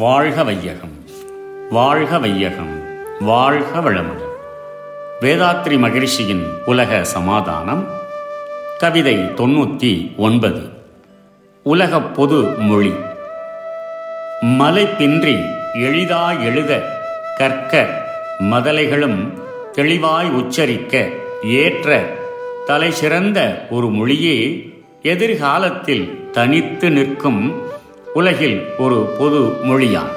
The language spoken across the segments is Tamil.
வாழ்க வையகம் வாழ்க வையகம் வாழ்க வளமுடன். வேதாத்ரி மகிழ்ச்சியின் உலக சமாதானம் கவிதை தொண்ணூற்றி ஒன்பது. உலக பொது மொழி. மலைப்பின்றி எளிதாய் எழுத கற்க மதலைகளும் தெளிவாய் உச்சரிக்க ஏற்ற தலை சிறந்த ஒரு மொழியே எதிர்காலத்தில் தனித்து நிற்கும் உலகில் ஒரு பொது மொழியாம்.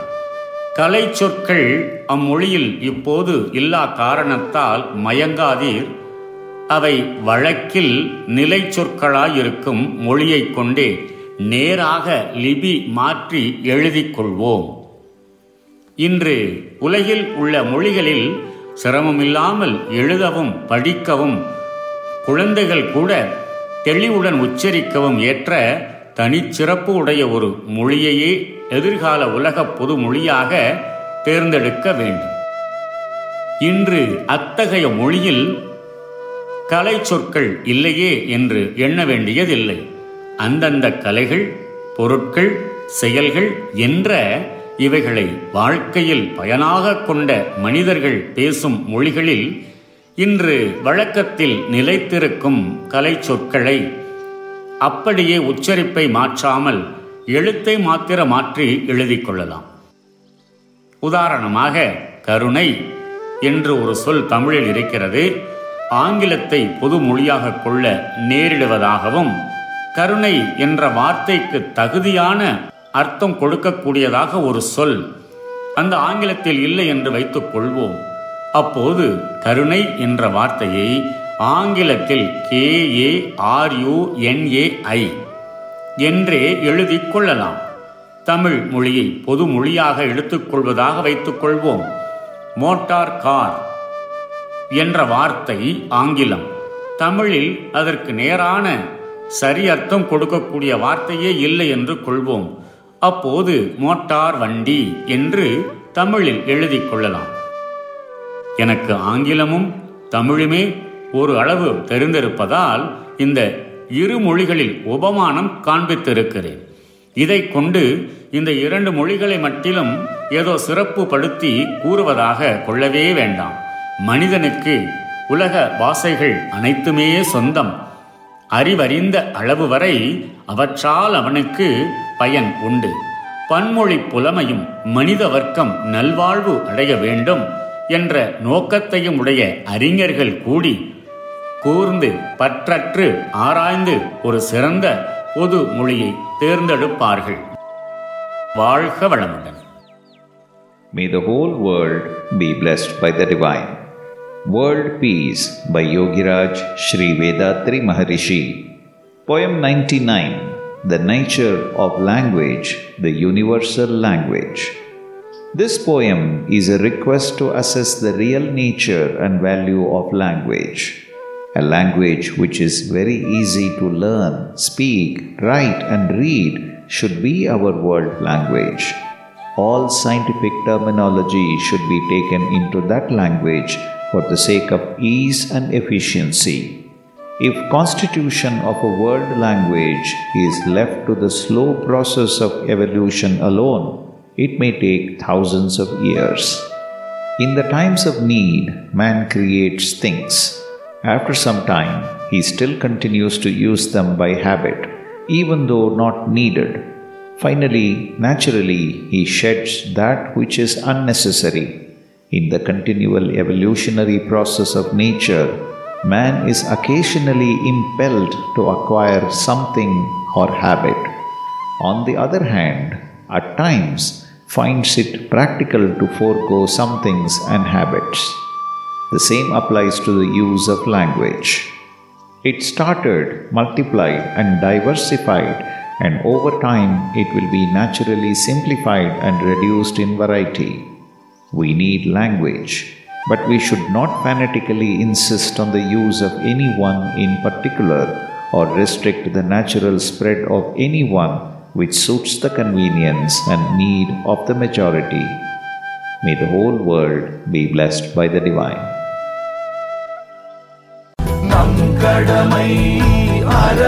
கலை சொற்கள் அம்மொழியில் இப்போது இல்லா காரணத்தால் மயங்காதீர். அவை வழக்கில் நிலை சொற்களாயிருக்கும் மொழியைக் கொண்டே நேராக லிபி மாற்றி எழுதிக் கொள்வோம். இன்று உலகில் உள்ள மொழிகளில் சிரமமில்லாமல் எழுதவும் படிக்கவும் குழந்தைகள் கூட தெளிவுடன் உச்சரிக்கவும் ஏற்ற தனிச்சிறப்பு உடைய ஒரு மொழியையே எதிர்கால உலக பொது மொழியாக தேர்ந்தெடுக்க வேண்டும். இன்று அத்தகைய மொழியில் கலை சொற்கள் இல்லையே என்று எண்ண வேண்டியதில்லை. அந்தந்த கலைகள் பொருட்கள் செயல்கள் என்ற இவைகளை வாழ்க்கையில் பயனாக கொண்ட மனிதர்கள் பேசும் மொழிகளில் இன்று வழக்கத்தில் நிலைத்திருக்கும் கலை சொற்களை அப்படியே உச்சரிப்பை மாற்றாமல் எழுத்தை மாத்திர மாற்றி எழுதிக் கொள்ளலாம். உதாரணமாக கருணை என்று ஒரு சொல் தமிழில் இருக்கிறது. ஆங்கிலத்தை பொது மொழியாக கொள்ள நேரிடுவதாகவும் கருணை என்ற வார்த்தைக்கு தகுதியான அர்த்தம் கொடுக்கக்கூடியதாக ஒரு சொல் அந்த ஆங்கிலத்தில் இல்லை என்று வைத்துக் கொள்வோம். அப்போது கருணை என்ற வார்த்தையை ஆங்கிலத்தில் கே ஏ என்றே எழுதிக் கொள்ளலாம். தமிழ் மொழியை பொது மொழியாக எடுத்துக்கொள்வதாக வைத்துக் கொள்வோம். மோட்டார் கார் என்ற வார்த்தை ஆங்கிலம். தமிழில் அதற்கு நேரான சரி அர்த்தம் கொடுக்கக்கூடிய வார்த்தையே இல்லை என்று கொள்வோம். அப்போது மோட்டார் வண்டி என்று தமிழில் எழுதிக் கொள்ளலாம். எனக்கு ஆங்கிலமும் தமிழுமே ஒரு அளவு தெரிந்திருப்பதால் இந்த இரு மொழிகளில் உபமானம் காண்பித்திருக்கிறேன். இதை கொண்டு இந்த இரண்டு மொழிகளை மட்டிலும் ஏதோ சிறப்பு படுத்தி கூறுவதாக கொள்ளவே வேண்டாம். மனிதனுக்கு உலக வாசைகள் அனைத்துமே சொந்தம். அறிவறிந்த அளவு வரை அவற்றால் அவனுக்கு பயன் உண்டு. பன்மொழி புலமையும் மனித வர்க்கம் நல்வாழ்வு அடைய வேண்டும் என்ற நோக்கத்தையும் உடைய அறிஞர்கள் கூடி கூர்ந்து பற்றற்று ஆராய்ந்து ஒரு சிறந்த பொது மொழியை தேர்ந்தெடுப்பார்கள் வாழ்க வளமுடன் May the whole world be blessed by the divine. World Peace by Yogiraj Sri Vedatri Maharishi. Poem 99 The Nature of Language, the Universal Language. This poem is a request to assess the real nature and value of language. A language which is very easy to learn, speak, write, and read should be our world language. All scientific terminology should be taken into that language for the sake of ease and efficiency. If constitution of a world language is left to the slow process of evolution alone, it may take thousands of years. In the times of need, man creates things. After some time, he still continues to use them by habit, even though not needed. Finally, naturally, he sheds that which is unnecessary. In the continual evolutionary process of nature, man is occasionally impelled to acquire something or habit. On the other hand, at times finds it practical to forego some things and habits. The same applies to the use of language. It started, multiplied, and diversified, and over time it will be naturally simplified and reduced in variety. We need language, but we should not fanatically insist on the use of any one in particular or restrict the natural spread of any one which suits the convenience and need of the majority. May the whole world be blessed by the divine. கடமை அற